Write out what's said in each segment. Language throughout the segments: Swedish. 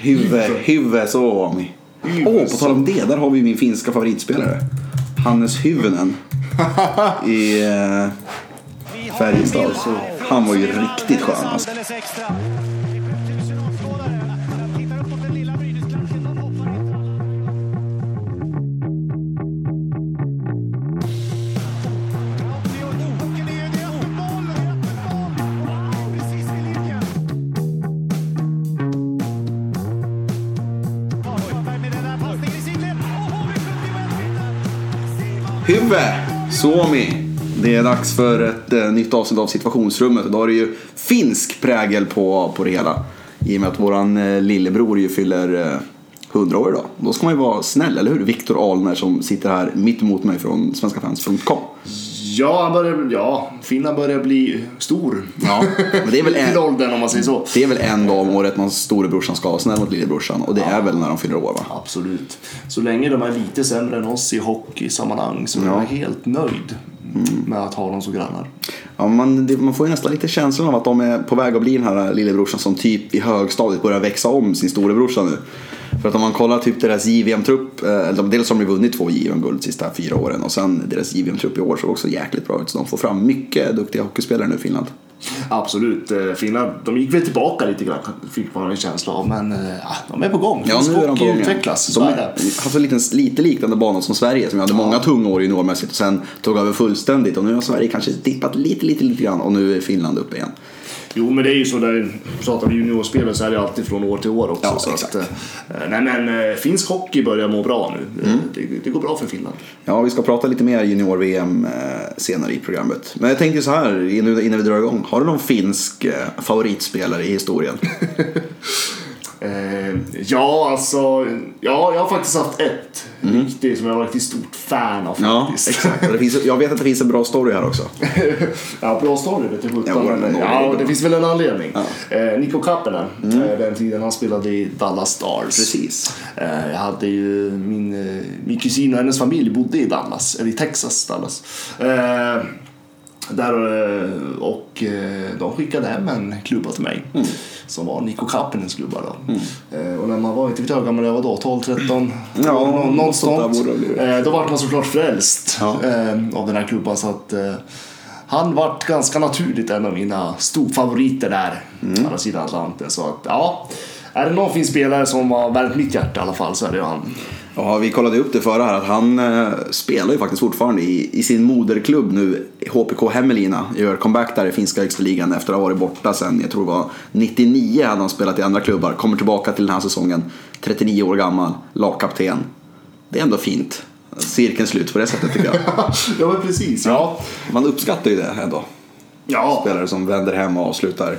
Hyve, Hyve Suomi. Åh, på tal om det, där har vi min finska favoritspelare. Hannes Hyvönen. I eh, Färjestad. Han var ju riktigt skön alltså. HV71 Suomi. Det är dags för ett eh, nytt avsnitt av situationsrummet. Då är det ju finsk prägel på, på det hela. I och med att våran eh, lillebror ju fyller eh, 100 år idag. Då ska man ju vara snäll, eller hur? Viktor Alner som sitter här mitt emot mig från svenskafans.com. Ja, han börjar, ja, Finland börjar bli stor. Ja, men det är väl Till en, åldern om man säger så. det är väl en dag om året man storebrorsan ska vara snäll mot lillebrorsan. Och det är väl när de fyller år va? Absolut. Så länge de är lite sämre än oss i hockeysammanhang så är Ja. jag helt nöjd med att ha dem som grannar. Ja, man, det, man får ju nästan lite känslan av att de är på väg att bli den här lillebrorsan som typ i högstadiet börjar växa om sin storebrorsa nu. För att om man kollar typ deras JVM-trupp, eh, de, dels har de vunnit två JVM-guld de sista fyra åren och sen deras JVM-trupp i år såg också jäkligt bra ut. Så de får fram mycket duktiga hockeyspelare nu i Finland. Absolut. eh, Finland, de gick väl tillbaka lite grann, fick man en känsla av. Men eh, ja, de är på gång. Ja, nu är de på gång. utvecklas. De har haft en liten, lite liknande bana som Sverige som hade många tunga år juniormässigt och sen tog över fullständigt. Och nu har Sverige kanske dippat lite, lite, lite grann och nu är Finland uppe igen. Jo, men det är ju så där, pratar vi juniorspelare så är det alltid från år till år också. Ja, så exakt. Att, eh, nej, men eh, finsk hockey börjar må bra nu. Mm. Eh, Det, det går bra för Finland. Ja, vi ska prata lite mer junior-VM senare i programmet. Men jag tänkte så här innan vi drar igång. Har du någon finsk favoritspelare i historien? Eh, ja, alltså. Ja, jag har faktiskt haft ett riktigt som jag varit ett stort fan av Mm. Ja, exakt. Det finns, jag vet att det finns en bra story här också. ja, bra story vet jag Ja, sjutton. men Ja, det finns väl en anledning. Eh, Niko Kappinen, eh, den tiden han spelade i Dallas Stars. Precis. Eh, jag hade ju min, eh, min kusin och hennes familj bodde i Dallas, eller i Texas, Dallas. Där, eh, och eh, de skickade hem en klubba till mig. Mm. Som var Niko Kappinens klubba då. Eh, och när man var, inte vet jag hur gammal jag var då, 12, 13? Ja, Nå- något sånt då var man såklart frälst Ja. av den här klubban. Så att, han vart ganska naturligt en av mina storfavoriter där, Mm. andra sidan Atlanten. Så att, ja, är det någon fin spelare som har värmt mitt hjärta i alla fall så är det han. Ja, vi kollade upp det förra här att han eh, spelar ju faktiskt fortfarande i, i sin moderklubb nu, HPK Hämeenlinna. Gör comeback där i finska högsta ligan efter att ha varit borta sen, jag tror det var 99 hade han spelat i andra klubbar. Kommer tillbaka till den här säsongen, 39 år gammal, lagkapten. Det är ändå fint. Cirkeln slut på det sättet tycker jag. ja, men precis. Ja, Man uppskattar ju det ändå. ja. Spelare som vänder hem och avslutar.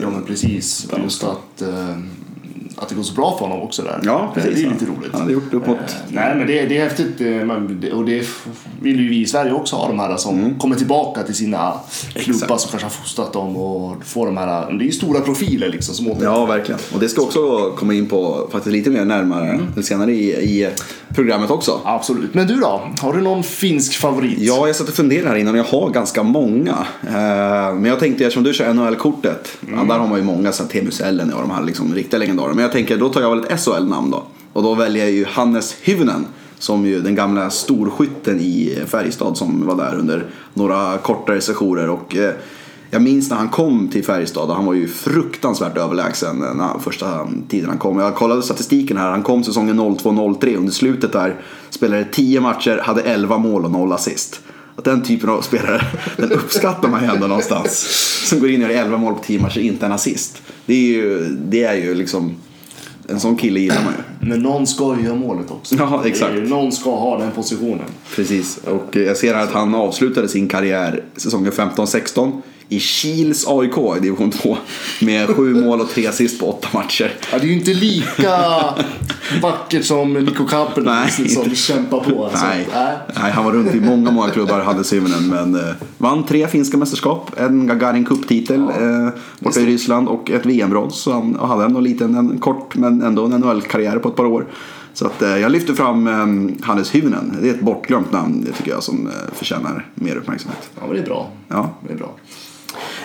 ja men precis. Just att, eh, att det går så bra för honom också där. Ja, precis. Det är ja. lite roligt. Han hade gjort upp mot... Eh, Nej men det, det är häftigt eh, och det vill ju vi i Sverige också ha de här som kommer tillbaka till sina klubbar Mm. Som kanske har fostrat dem och får de här, det är ju stora profiler liksom som. Ja, verkligen. Och det ska också komma in på faktiskt lite mer närmare Mm. senare i, i programmet också. Absolut. Men du då? Har du någon finsk favorit? Ja, jag satt och funderade här innan. Jag har ganska många. Eh, Men jag tänkte, eftersom du kör NHL-kortet. Ja, där har man ju många, så Teemu Selänne och de här liksom riktiga legendarer. Men jag tänker, då tar jag väl ett SHL-namn då. Och då väljer jag ju Hannes Hyvnen. Som ju den gamla storskytten i Färjestad som var där under några kortare sessioner. Och eh, jag minns när han kom till Färjestad och han var ju fruktansvärt överlägsen när första tiden han kom. Jag kollade statistiken här, han kom säsongen 02-03 under slutet där. Spelade 10 matcher, hade 11 mål och 0 assist. Att den typen av spelare, den uppskattar man ju ändå någonstans. Som går in och gör 11 mål på 10 matcher, inte en assist. Det är ju, det är ju liksom, en sån kille gillar man ju. Men någon ska ju göra målet också. Ja, exakt. Någon ska ha den positionen. Precis, och jag ser här att han avslutade sin karriär säsongen 15-16 i Kils AIK i division 2 med sju mål och tre assist på åtta matcher. Ja, det är ju inte lika vackert som Niko Kappinen Nej, som kämpar på. Alltså. Nej, Nej. han var runt i många, många klubbar, hade Syvenen, men eh, vann tre finska mästerskap, en Gagarin Cup-titel eh, borta i Ryssland och ett VM-brons. Så han hade ändå en liten, en kort men ändå en NHL-karriär på ett par år. Så att, eh, jag lyfter fram eh, Hannes Hyvönen. Det är ett bortglömt namn det tycker jag som eh, förtjänar mer uppmärksamhet. Ja, men det är bra. Ja. Det är bra.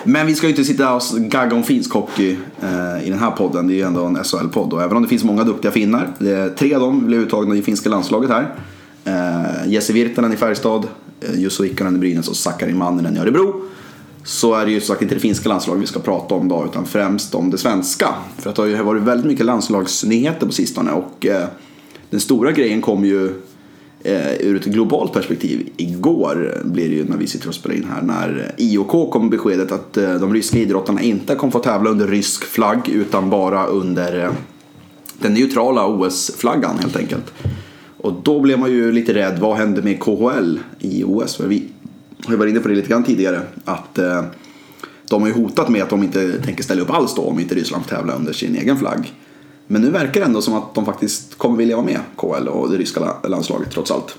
Men vi ska ju inte sitta och gagga om finsk hockey eh, i den här podden. Det är ju ändå en SHL-podd. Och även om det finns många duktiga finnar. Det är, tre av dem blev uttagna i finska landslaget här. Eh, Jesse Virtanen i Färjestad, eh, Jussi Ikonen i Brynäs och Sakari Manninen i Örebro. Så är det ju som sagt inte det finska landslaget vi ska prata om idag utan främst om det svenska. För att det har ju varit väldigt mycket landslagsnyheter på sistone. Och eh, den stora grejen kom ju eh, ur ett globalt perspektiv. Igår blir det ju när vi sitter och spelar in här när IOK kom med beskedet att eh, de ryska idrottarna inte kommer få tävla under rysk flagg utan bara under eh, den neutrala OS-flaggan helt enkelt. Och då blev man ju lite rädd, vad händer med KHL i OS? För vi har ju varit inne på det lite grann tidigare att eh, de har ju hotat med att de inte tänker ställa upp alls då om inte Ryssland får tävla under sin egen flagg. Men nu verkar det ändå som att de faktiskt kommer vilja vara med, KHL och det ryska la- landslaget trots allt.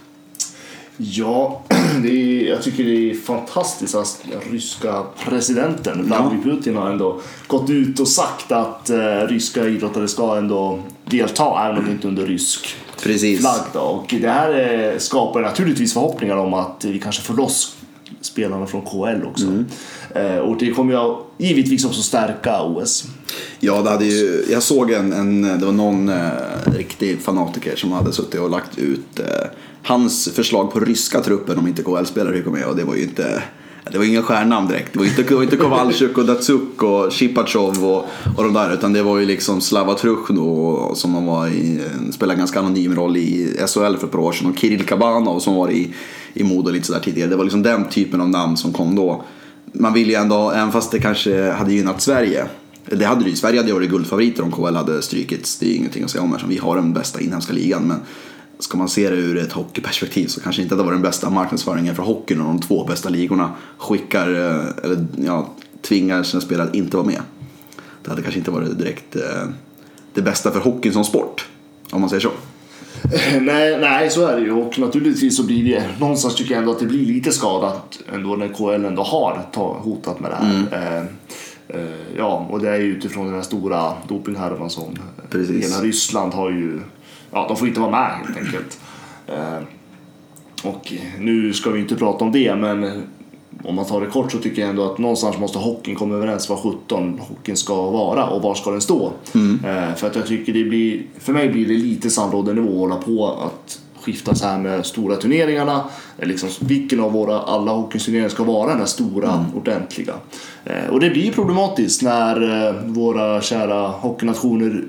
Ja, det är, jag tycker det är fantastiskt att ryska presidenten Vladimir Putin har ändå gått ut och sagt att eh, ryska idrottare ska ändå delta även om det inte är under rysk Precis. flagg. Då. Och det här eh, skapar naturligtvis förhoppningar om att vi kanske får loss spelarna från KL också. Eh, Eh, och det kommer ju givetvis också stärka OS. Ja, det hade ju, jag såg en, en det var någon eh, riktig fanatiker som hade suttit och lagt ut eh, hans förslag på ryska truppen om inte KHL-spelare fick med och det var ju inte det var inga stjärnnamn direkt. Det var inte, det var inte Kowalczyk och Datsuk och Shipachov och, och de där utan det var ju liksom Slava Truchno som man var i, spelade en ganska anonym roll i SHL för ett par år sedan och Kirill Kabanov som var i, i Modo lite sådär tidigare. Det var liksom den typen av namn som kom då. Man vill ju ändå, även fast det kanske hade gynnat Sverige det hade det ju. Sverige hade ju varit guldfavoriter om KHL hade strykits. Det är ju ingenting att säga om eftersom vi har den bästa inhemska ligan. Men ska man se det ur ett hockeyperspektiv så kanske inte det var den bästa marknadsföringen för hockeyn och de två bästa ligorna skickar, eh, eller ja, tvingar sina spelare att inte vara med. Det hade kanske inte varit direkt eh, det bästa för hockeyn som sport. Om man säger så. nej, nej, så är det ju. Och naturligtvis så blir det, någonstans tycker jag ändå att det blir lite skadat ändå när KL ändå har ta, hotat med det här. Eh, eh, ja, och det är ju utifrån den här stora dopinghärvan som Precis. hela Ryssland har ju, ja de får inte vara med helt enkelt. Eh, och nu ska vi inte prata om det men om man tar det kort så tycker jag ändå att någonstans måste hockeyn komma överens vad 17 hockeyn ska vara och var ska den stå. Eh, för att jag tycker det blir, för mig blir det lite sandlådenivå att hålla på att skifta så här med stora turneringarna. Eh, Liksom, vilken av våra alla hockeyturneringar ska vara den här stora, ordentliga? Eh, och det blir problematiskt när våra kära hockeynationer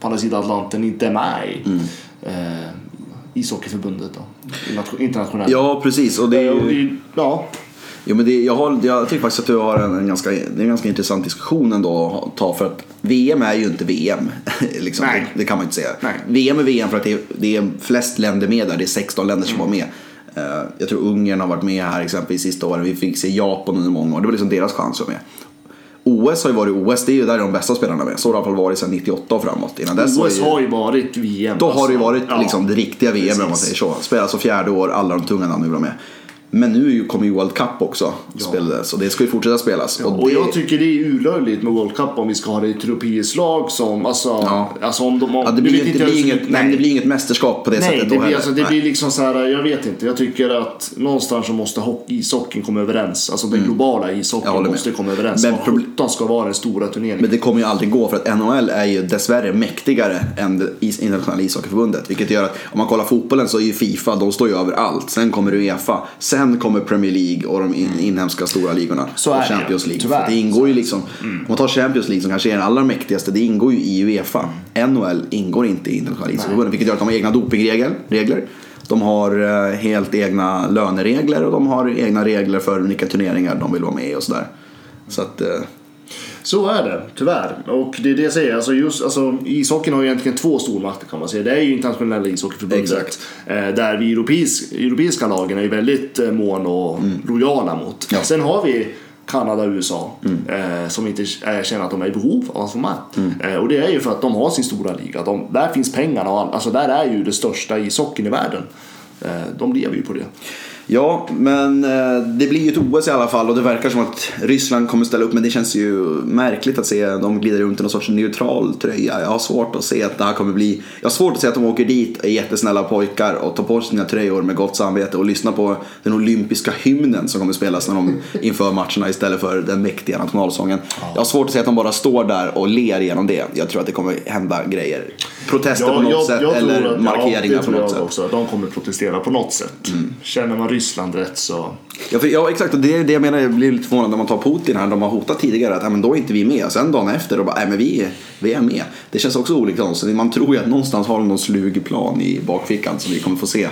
på andra sidan Atlanten inte är med i eh, ishockeyförbundet då, internationellt. Ja, precis. Och det är ju... ja. Jo, men det, jag, har, jag tycker faktiskt att du har en, en, ganska, det är en ganska intressant diskussion ändå att ta för att VM är ju inte VM. liksom, Nej. det, det kan man inte säga. Nej. VM är VM för att det är, det är flest länder med där, det är 16 länder som var med. Eh, jag tror Ungern har varit med här exempelvis sista åren. Vi fick se Japan under många år. Det var liksom deras chans att vara med. OS har ju varit OS, det är ju där de bästa spelarna är med. Så har det i alla fall varit sedan 98 och framåt. Innan dess OS ju- har ju varit VM. då har det ju alltså. varit Ja. liksom det riktiga VM om man Precis. säger så. Spelas var fjärde år, alla de tunga namnen vill vara med. Men nu kommer ju World Cup också spelades och det ska ju fortsätta spelas. Och, och det, jag tycker det är urlöjligt med World Cup om vi ska ha det i ett europeiskt lag som, alltså, Ja. alltså om de ja, det, blir, det, inte blir inget, nej. det blir inget mästerskap på det Nej, sättet det blir, alltså, det Nej. blir liksom så här, jag vet inte. Jag tycker att någonstans så måste hockey, ishockeyn komma överens. Alltså den globala Jag ishockeyn måste komma överens. Men proble- 17 ska vara den stora turneringen. Men det kommer ju aldrig gå för att NHL är ju dessvärre mäktigare än internationella ishockeyförbundet. Vilket gör att om man kollar fotbollen så är ju Fifa, de står ju över allt. Sen kommer Uefa, sen kommer Premier League och de in, inhemska stora ligorna. Mm. Så och Champions League. tyvärr. För det ingår ju liksom, om man tar Champions League som kanske är den allra mäktigaste, det ingår ju i Uefa. NHL ingår inte i internationella ishockeyförbundet. Vilket gör att de har egna dopingregler. Regler. De har eh, helt egna löneregler och de har egna regler för vilka turneringar de vill vara med i och sådär. Så att, eh, Så är det, tyvärr. Och det är det jag säger. Alltså just, alltså, ishockeyn har ju egentligen två stormakter kan man säga. Det är ju internationella ishockeyförbundet. Exakt. Eh, där vi europeisk, europeiska lagen är ju väldigt eh, mån och lojala mot. Ja. Sen har vi Kanada och USA eh, som inte eh, känner att de är i behov av att få med. Eh, och det är ju för att de har sin stora liga. De, där finns pengarna och all, alltså där är ju det största ishockeyn i världen. Eh, de lever ju på det. Ja, men eh, det blir ju ett OS i alla fall och det verkar som att Ryssland kommer ställa upp men det känns ju märkligt att se dem glida runt i någon sorts neutral tröja. Jag har svårt att se att det här kommer bli... Jag har svårt att se att de åker dit, är jättesnälla pojkar och tar på sig sina tröjor med gott samvete och lyssnar på den olympiska hymnen som kommer spelas när de inför matcherna istället för den mäktiga nationalsången. Jag har svårt att se att de bara står där och ler genom det. Jag tror att det kommer hända grejer. Protester på något sätt tror eller att- markeringar ja, på något jag sätt. också. De kommer protestera på något sätt. Känner man Ryssland rätt så... Ja, för, ja exakt, och det är det jag menar, jag blir lite förvånad när man tar Putin här, de har hotat tidigare att ja, men då är inte vi med. Sen dagen efter, då bara, men vi, vi är med. Det känns också olika, så man tror ju att någonstans har de någon slug plan i bakfickan som vi kommer få se. eh,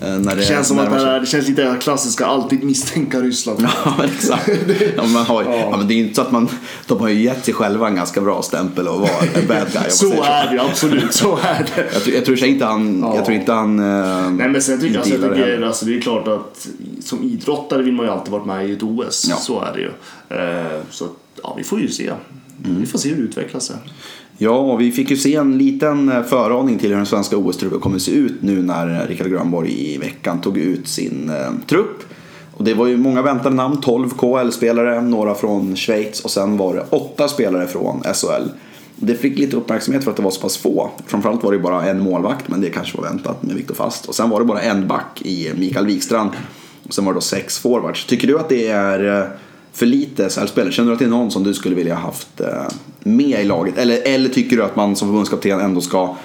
När det, Det känns som att det, här, det känns lite klassiska alltid misstänka Ryssland. Ja, exakt. Ja, men man har, ja. men det är ju inte så att man, de har ju gett sig själva en ganska bra stämpel och vara en bad guy. Så är det ju, absolut. Så är det. Jag, tror- jag tror inte han, jag tror inte han Nej men sen tycker jag, alltså, jag tycker, alltså, det är klart att som idrottare vill man ju alltid varit med i ett OS. Ja. Så är det ju. Eh, så ja, vi får ju se. Mm. Vi får se hur det utvecklar sig. Ja, vi fick ju se en liten eh, föraning till hur den svenska OS-truppen kommer se ut nu när Rickard Grönborg i veckan tog ut sin eh, trupp. Och det var ju många väntade namn, 12 KL-spelare, några från Schweiz och sen var det åtta spelare från SHL. Det fick lite uppmärksamhet för att det var så pass få. Framförallt var det ju bara en målvakt, men det kanske var väntat med Viktor Fast. Och sen var det bara en back i Mikael Wikstrand. Och sen var det då sex forwards. Tycker du att det är eh, för lite SHL-spelare? Känner du att det är någon som du skulle vilja haft eh, med i laget? Eller, eller tycker du att man som förbundskapten ändå ska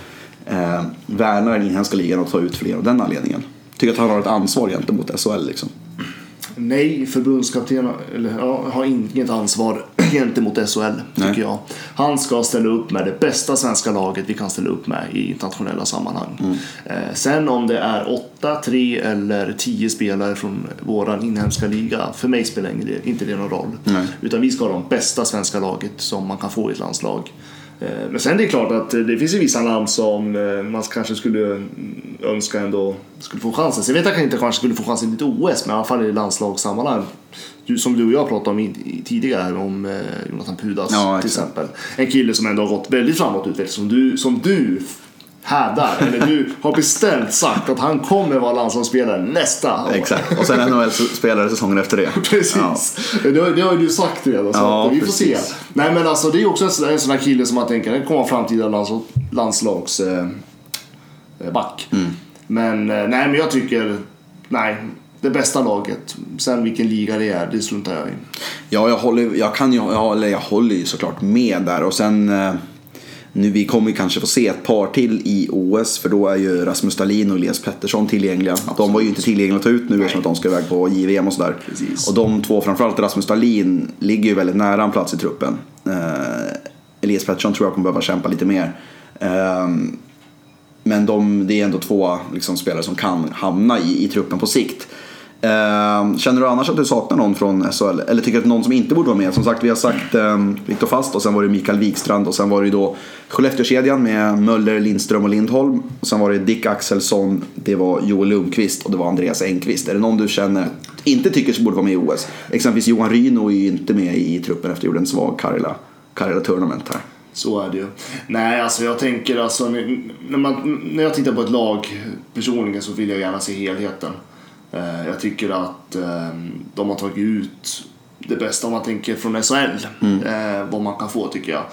eh, värna den inhemska ligan och ta ut fler av den anledningen? Tycker att han har ett ansvar gentemot SHL liksom? Nej, förbundskapten eller, ja, har inget ansvar gentemot SHL, tycker Nej. jag. Han ska ställa upp med det bästa svenska laget vi kan ställa upp med i internationella sammanhang. Mm. Eh, sen om det är åtta, tre eller tio spelare från våran inhemska liga, för mig spelar inte det någon roll. Nej. Utan vi ska ha de bästa svenska laget som man kan få i ett landslag. Eh, Men sen det är klart att det finns ju vissa namn som eh, man kanske skulle önska ändå skulle få chansen. Så jag vet att jag inte kanske skulle få chansen i ett OS, men i alla fall i landslagssammanhang. Som du och jag pratade om tidigare, om eh, Jonathan Pudas Ja, till exempel. En kille som ändå har gått väldigt framåt utveckling, som du, som du hävdar, eller du har bestämt sagt att han kommer vara landslagsspelare nästa år. Exakt. Och sen NHL-spelare säsongen efter det. Precis. Det, har, det har ju du sagt redan. Så Ja, vi får se. precis. Nej men alltså det är också en sån, en sån här kille som man tänker, det kommer vara framtida landslag, landslags eh, eh. Mm. Men eh, nej men jag tycker, nej. Det bästa laget. Sen vilken liga det är, det struntar jag i. Ja, jag håller, jag kan ju, ja, eller jag håller ju såklart med där och sen eh, nu vi kommer ju kanske få se ett par till i OS för då är ju Rasmus Dahlin och Elias Pettersson tillgängliga. De var ju inte tillgängliga att ta ut nu eftersom att de ska iväg på JVM och sådär. Precis. Och de två, framförallt Rasmus Dahlin, ligger ju väldigt nära en plats i truppen. Eh, Elias Pettersson tror jag kommer behöva kämpa lite mer. Eh, men de, det är ändå två liksom, spelare som kan hamna i, i truppen på sikt. Eh, känner du annars att du saknar någon från SHL? Eller tycker du att någon som inte borde vara med? Som sagt, vi har sagt eh, Viktor Fast och sen var det Mikael Wikstrand och sen var det då Skellefteåkedjan med Möller, Lindström och Lindholm. Och sen var det Dick Axelsson, det var Joel Lundqvist och det var Andreas Engqvist. Är det någon du känner inte tycker som borde vara med i OS? Exempelvis Johan Ryno är ju inte med i truppen efter att gjorde en svag Karjala, Karjala Tournament här. Så är det ju. Nej, alltså jag tänker alltså när, man, när jag tittar på ett lag personligen så vill jag gärna se helheten. Eh, jag tycker att eh, de har tagit ut det bästa om man tänker från SHL. Eh, vad man kan få tycker jag.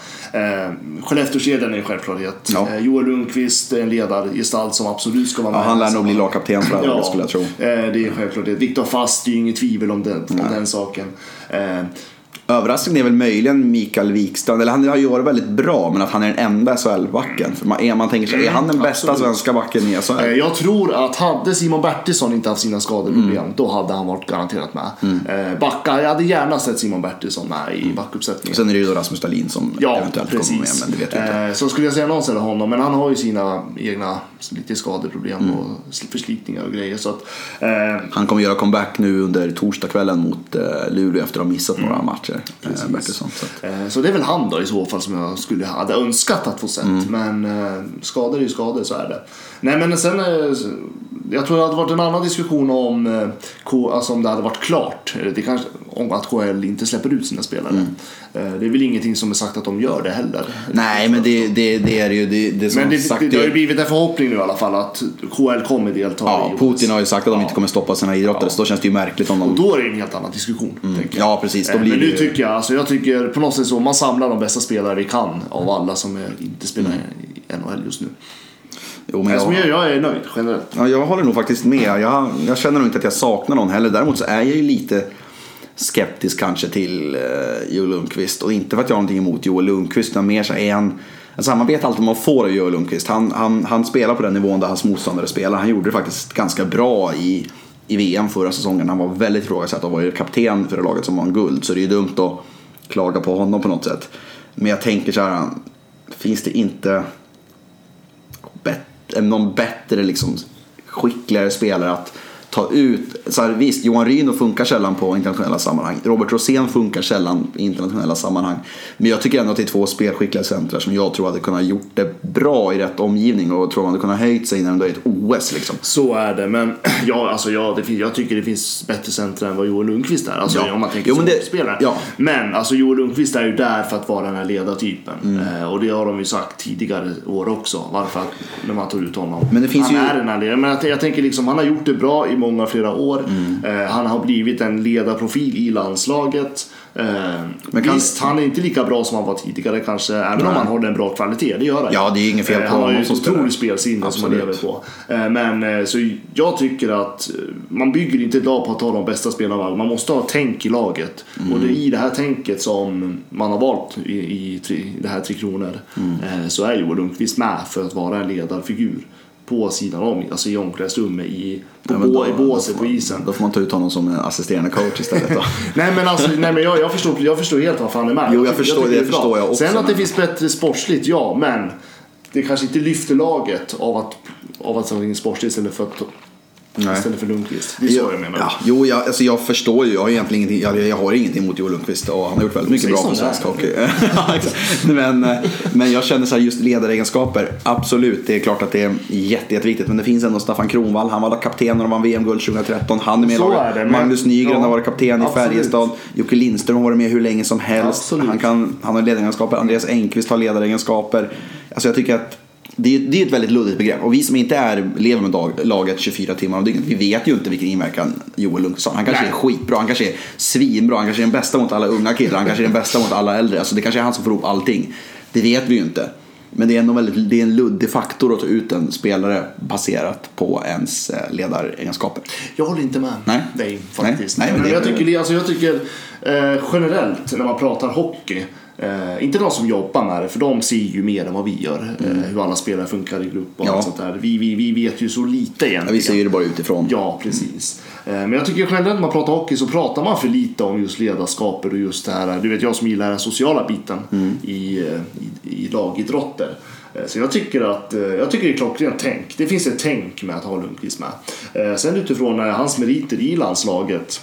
Eh, Skellefteåkedjan är en självklarhet. Ja. Eh, Joel Lundqvist är en ledargestalt som absolut ska vara Ja, med. han lär nog bli lagkapten för det Ja, skulle jag tro. eh, det är självklart det. Viktor Fast, det är ju inget tvivel om den, om den saken. Eh, Överraskningen är väl möjligen Mikael Wikstrand, eller han har ju varit väldigt bra, men att han är den enda SHL-backen. För man, man tänker sig, är han den bästa absolut. svenska backen i Eh, SHL? Jag tror att hade Simon Bertilsson inte haft sina skadeproblem, Mm. då hade han varit garanterat med. Eh, Backa, jag hade gärna sett Simon Bertilsson med i backuppsättningen. Sen är det ju då Rasmus Dahlin som Ja, eventuellt kommer med, precis. men det vet vi inte. Eh, så skulle jag säga någon ställe honom, men han har ju sina egna lite skadeproblem Mm. och förslitningar och grejer. Så att, eh, Han kommer göra comeback nu under torsdagskvällen mot eh, Luleå efter att ha missat några matcher. Eh, Bertilsson, så eh, så det är väl han då i så fall som jag skulle hade önskat att få sett. Mm. Men eh, skador är ju skador, så är det. Nej men sen, jag tror det hade varit en annan diskussion om, eh, alltså om det hade varit klart. Det kanske, om att KL inte släpper ut sina spelare. Mm. Eh, Det är väl ingenting som är sagt att de gör det heller. Nej, men det, det, det är ju. Det, det som Men det, sagt, det, det har ju blivit en förhoppning nu i alla fall att KL kommer delta ja, i. Putin har ju sagt att de inte Ja. kommer stoppa sina idrottare, Ja. så då känns det ju märkligt om de... Och då är det en helt annan diskussion. Mm. Ja, precis. Då Eh, blir Men nu ju- tycker jag, alltså jag tycker på något sätt så, man samlar de bästa spelare vi kan av alla som är, inte spelar Mm. i NHL just nu. Jo, men jag, jag, jag är nöjd generellt. ja, jag håller nog faktiskt med. Jag, jag känner nog inte att jag saknar någon heller. Däremot så är jag ju lite skeptisk kanske till uh, Joel Lundqvist. Och inte för att jag har någonting emot Joel Lundqvist, utan mer så är han... Alltså man vet alltid vad man får av Joel Lundqvist. Han, han, han spelar på den nivån där hans motståndare spelar. Han gjorde det faktiskt ganska bra i, i VM förra säsongen. Han var väldigt ifrågasatt och var ju kapten för det laget som vann guld. Så det är ju dumt att klaga på honom på något sätt. Men jag tänker så här, finns det inte någon bättre, liksom, skickligare spelare att ta ut. Så här, visst, Johan Ryno funkar sällan på internationella sammanhang. Robert Rosén funkar sällan i internationella sammanhang. Men jag tycker ändå att det är två spelskickliga centrar som jag tror hade kunnat gjort det bra i rätt omgivning och tror man hade kunnat höjt sig när de är ett OS. Liksom. Så är det, men ja, alltså, ja, det jag tycker det finns bättre centra än vad Joel Lundqvist är. Alltså, Ja. om man tänker Jo, men det- spelare. ja. Men alltså, Joel Lundqvist är ju där för att vara den här ledartypen. Mm. Eh, och det har de ju sagt tidigare år också. Varför att, när man tog ut honom. Men det finns han ju- är den här ledaren. Men jag, jag tänker liksom, han har gjort det bra i många flera år. Mm. Eh, han har blivit en ledarprofil i landslaget. Eh, Men kan- Visst, han är inte lika bra som han var tidigare kanske. Även om han håller en bra kvalitet. Det gör han. Ja, det är inget fel på Eh, Han har ju ett otroligt spelsinne som han lever på. Eh, Men eh, så jag tycker att eh, man bygger inte ett lag på att ta de bästa spelarna. Man måste ha tänk i laget. Mm. Och det är i det här tänket som man har valt i, i, i det här Tre Kronor. Mm. eh, Så är Joel Lundqvist med för att vara en ledarfigur. På sidan om, alltså i omklädningsrummet, i, på, då- i båset på isen. Då får man ta ut honom som en assisterande coach istället. Då. Nej men, alltså, nej, men jag, jag, förstår, jag förstår helt varför han är med. Jo, jag förstår- tycker det bra. förstår jag också, Sen att det men- finns bättre sportsligt, ja, men det kanske inte lyfter laget av att, av att in sportsligt istället för, att, Nej. istället för Lundqvist. Det är så jag menar. Ja, jo, jag, alltså jag förstår ju. Jag har, egentligen ingenting, jag, jag har ingenting emot Joel Lundqvist och han har gjort väldigt mycket bra för är. svensk hockey. Men, eh, men jag känner så här, just ledaregenskaper. Absolut, det är klart att det är jätte, jätteviktigt. Men det finns ändå Staffan Kronwall. Han var kapten när de vann VM-guld 2013. Han är med i Så laget. är det, men- Magnus Nygren ja, har varit kapten i absolut. Färjestad. Jocke Lindström har varit med hur länge som helst. Absolut. Han, kan, han har ledaregenskaper. Andreas Engqvist har ledaregenskaper. Alltså jag tycker att det är, det är ett väldigt luddigt begrepp. Och vi som inte är, lever med dag, laget 24 timmar om dygnet, vi vet ju inte vilken inverkan Joel Lundqvist har. Han kanske Nej. är skitbra, han kanske är svinbra, han kanske är den bästa mot alla unga killar, han kanske är den bästa mot alla äldre. Alltså det kanske är han som får ihop allting. Det vet vi ju inte. Men det är ändå väldigt, det är en luddig faktor att ta ut en spelare baserat på ens eh, ledaregenskaper. Jag håller inte med Nej. dig faktiskt. Nej, nej, men men det- jag tycker, alltså, jag tycker eh, generellt när man pratar hockey Eh, inte de som jobbar med det, för de ser ju mer än vad vi gör. Eh, hur alla spelare funkar i grupp och Mm. Ja. allt sånt där. Vi, vi, vi vet ju så lite egentligen. Ja, vi ser ju det bara utifrån. Ja, precis. Eh, Men jag tycker generellt när man pratar hockey så pratar man för lite om just ledarskapet och just det här. Du vet jag som gillar den sociala biten Mm. i, eh, i, i lagidrotter. Eh, Så jag tycker att eh, jag tycker det är klockrent tänk. Det finns ett tänk med att ha Lundqvist med. Eh, Sen utifrån eh, hans meriter i landslaget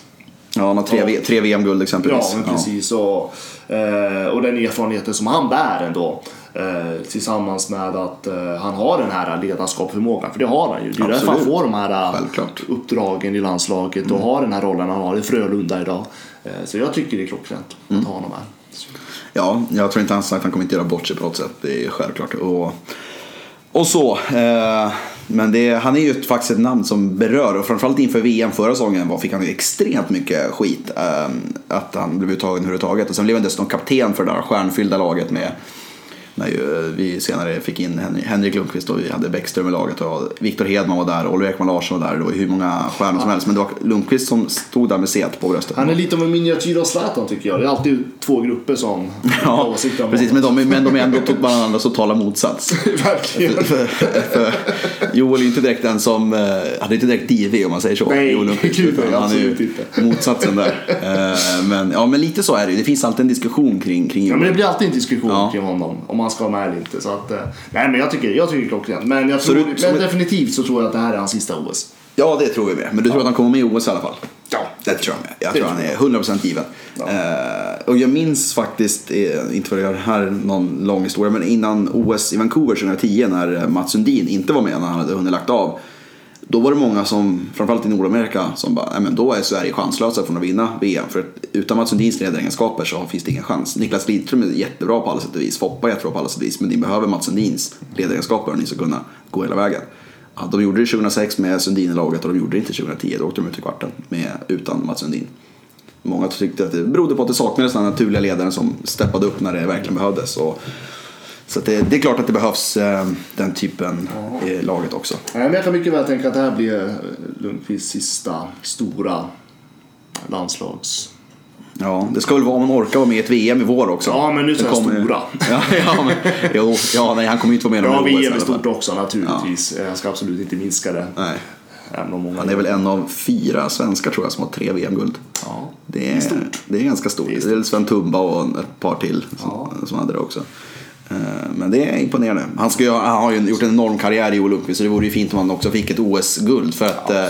Ja, han har tre, Ja. V- tre VM-guld exempelvis. Ja, men precis. Och, eh, och den erfarenheten som han bär ändå. Eh, tillsammans med att eh, han har den här ledarskapsförmågan. För det har han ju. Det är därför han Absolut. får de här Självklart. uppdragen i landslaget och har den här rollen han har i Frölunda idag. Så jag tycker det är klockrent att ha honom här. Ja, jag tror inte han sagt att han kommer inte göra bort sig på något sätt. Det är självklart. Och, och så. Men det, han är ju faktiskt ett namn som berör. Och framförallt inför VM förra säsongen var, fick han ju extremt mycket skit. Ehm, att han blev uttagen överhuvudtaget. Och sen blev han dessutom kapten för det där stjärnfyllda laget med när ju, vi senare fick in Henrik Lundqvist och vi hade Bäckström i laget och Viktor Hedman var där och Oliver Ekman Larsson var där. Det var hur många stjärnor som helst. Men det var Lundqvist som stod där med set på bröstet. Han är lite av en miniatyr av Zlatan tycker jag. Det är alltid två grupper som Ja, precis. Men de, men de är ändå tog varandra så talar motsats. Verkligen. för, för Joel är inte direkt den som, eh, han är inte direkt DV om man säger så. Nej, Joel Lundqvist, gud, utan han är ju inte. motsatsen där. Eh, Men, ja, men lite så är det ju. Det finns alltid en diskussion kring, kring Ja, Joel. men det blir alltid en diskussion Ja. kring honom om han ska vara med eller inte. Så att, eh, nej, men jag tycker, jag tycker är klockrent. Men, jag tror, du- men du- definitivt så tror jag att det här är hans sista OS. Ja, det tror vi med. Men du tror att han kommer med i OS i alla fall? Ja. Det tror jag med. Jag Det tror han är 100% given. Ja. Eh, och jag minns faktiskt, eh, inte för att göra här någon lång historia, men innan OS i Vancouver 2010 när eh, Mats Sundin inte var med när han hade hunnit lagt av. Då var det många som, framförallt i Nordamerika, som bara, men då är Sverige chanslösa från att vinna VM. För utan Mats Sundins ledaregenskaper så finns det ingen chans. Niklas Lidström är jättebra på alla sätt och vis, Foppa är jättebra på alla sätt och vis, men ni behöver Mats Sundins ledaregenskaper om ni ska kunna gå hela vägen. Ja, de gjorde det 2006 med Sundin i laget och de gjorde det inte 2010, då åkte de ut i kvarten med, utan Mats Sundin. Många tyckte att det berodde på att det saknades den naturliga ledaren som steppade upp när det verkligen behövdes. Och, så det, det är klart att det behövs eh, den typen i laget också. Nej, men jag kan mycket väl tänka att det här blir eh, Lundqvists sista stora landslags... Ja, det ska väl vara om man orkar vara med i ett VM i vår också. Ja, men nu Det så ju- stora. Ja, ja, men, jo, ja, nej, han kommer ju inte vara med Ja, i i VM är stort också naturligtvis. Eh, Jag ska absolut inte minska det. Nej, han är väl en av fyra svenskar tror jag som har tre VM-guld. Ja. Det är, det är ganska stort. Det är, Sven Tumba och ett par till som, som hade det också. Eh, men det är imponerande. Han, ska han har ju gjort en enorm karriär i Olympisk så det vore ju fint om han också fick ett OS-guld. För att ja,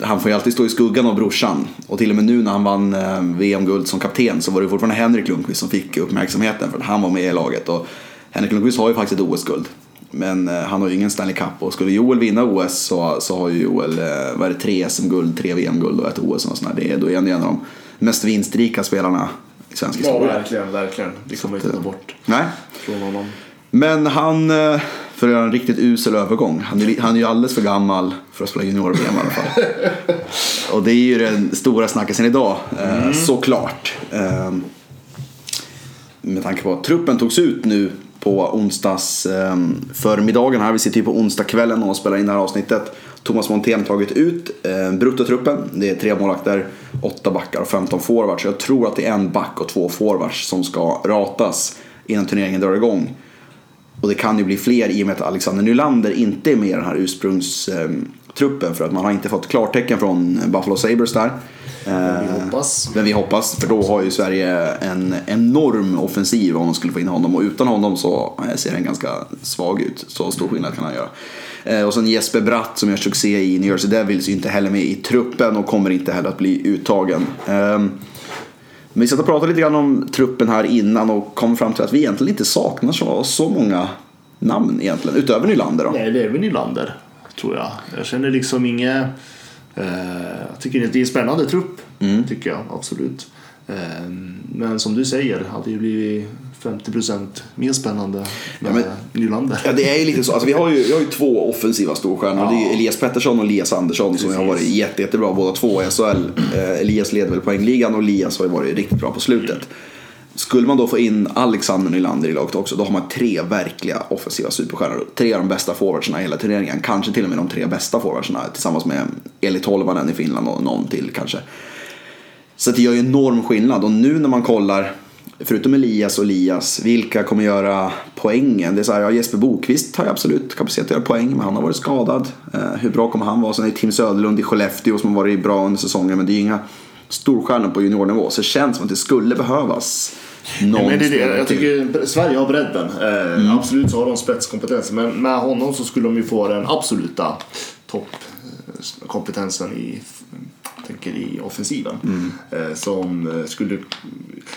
han får ju alltid stå i skuggan av brorsan. Och till och med nu när han vann eh, VM-guld som kapten så var det fortfarande Henrik Lundqvist som fick uppmärksamheten för att han var med i laget. Och Henrik Lundqvist har ju faktiskt ett OS-guld. Men han har ju ingen Stanley Cup och skulle Joel vinna OS så, så har ju Joel vad är det, tre SM-guld, tre VM-guld och ett OS. Och sådär. det då är han ju en av de mest vinstrika spelarna i svensk Ja, historia. verkligen, verkligen. Det kommer inte ta bort Nej. från honom. Men han, eh, för att göra en riktigt usel övergång, han är, han är ju alldeles för gammal för att spela junior-VM i alla fall. Och det är ju den stora snackisen idag, eh, såklart. Eh, Med tanke på att truppen togs ut nu på onsdags eh, förmiddagen här. Vi sitter ju på onsdagskvällen och spelar in det här avsnittet. Thomas Montén tagit ut eh, bruttotruppen. Det är tre målvakter, åtta backar och 15 forwards. Så jag tror att det är en back och två forwards som ska ratas innan turneringen drar igång. Och det kan ju bli fler i och med att Alexander Nylander inte är med i den här ursprungstruppen. För att man har inte fått klartecken från Buffalo Sabres där. Vi Eh, hoppas. men vi hoppas, för då har ju Sverige en enorm offensiv om de skulle få in honom. Och utan honom så eh, ser den ganska svag ut. Så stor skillnad kan han göra. Eh, Och sen Jesper Bratt som gör succé i New Jersey Devils är ju inte heller med i truppen och kommer inte heller att bli uttagen. Ehm, Men vi satt och pratade lite grann om truppen här innan och kom fram till att vi egentligen inte saknar så, så många namn egentligen. Utöver Nylander då. Nej, det är väl Nylander, tror jag. Jag känner liksom inget... Eh, jag tycker det är en spännande trupp, Mm. tycker jag absolut. Eh, men som du säger, hade ju blivit 50% mer spännande med Ja, men- Nylander. Ja, det är ju lite så. Alltså, vi, har ju, vi har ju två offensiva storstjärnor. Det är Elias Pettersson och Elias Andersson som har varit Precis. jätte, jättebra båda två i SHL. Eh, Elias leder väl poängligan och Elias har ju varit riktigt bra på slutet. Skulle man då få in Alexander Nylander i laget också, då har man tre verkliga offensiva superstjärnor. Tre av de bästa forwardsarna i hela turneringen. Kanske till och med de tre bästa forwardsarna tillsammans med Eli Tolvanen i Finland och någon till kanske. Så det gör ju enorm skillnad och nu när man kollar Förutom Elias och Elias, vilka kommer göra poängen? Det är så här, ja, Jesper Bokvist har ju absolut kapacitet att göra poäng, men han har varit skadad. Eh, hur bra kommer han vara? Sen är det Tim Söderlund i Skellefteå som har varit bra under säsongen, men det är ju inga storstjärnor på juniornivå. Så det känns som att det skulle behövas någon Men det är det, jag tycker Sverige har bredden. Eh, Mm. Absolut så har de spetskompetensen. Men med honom så skulle de ju få den absoluta toppkompetensen i, tänker i offensiven. Mm. Eh, som, skulle,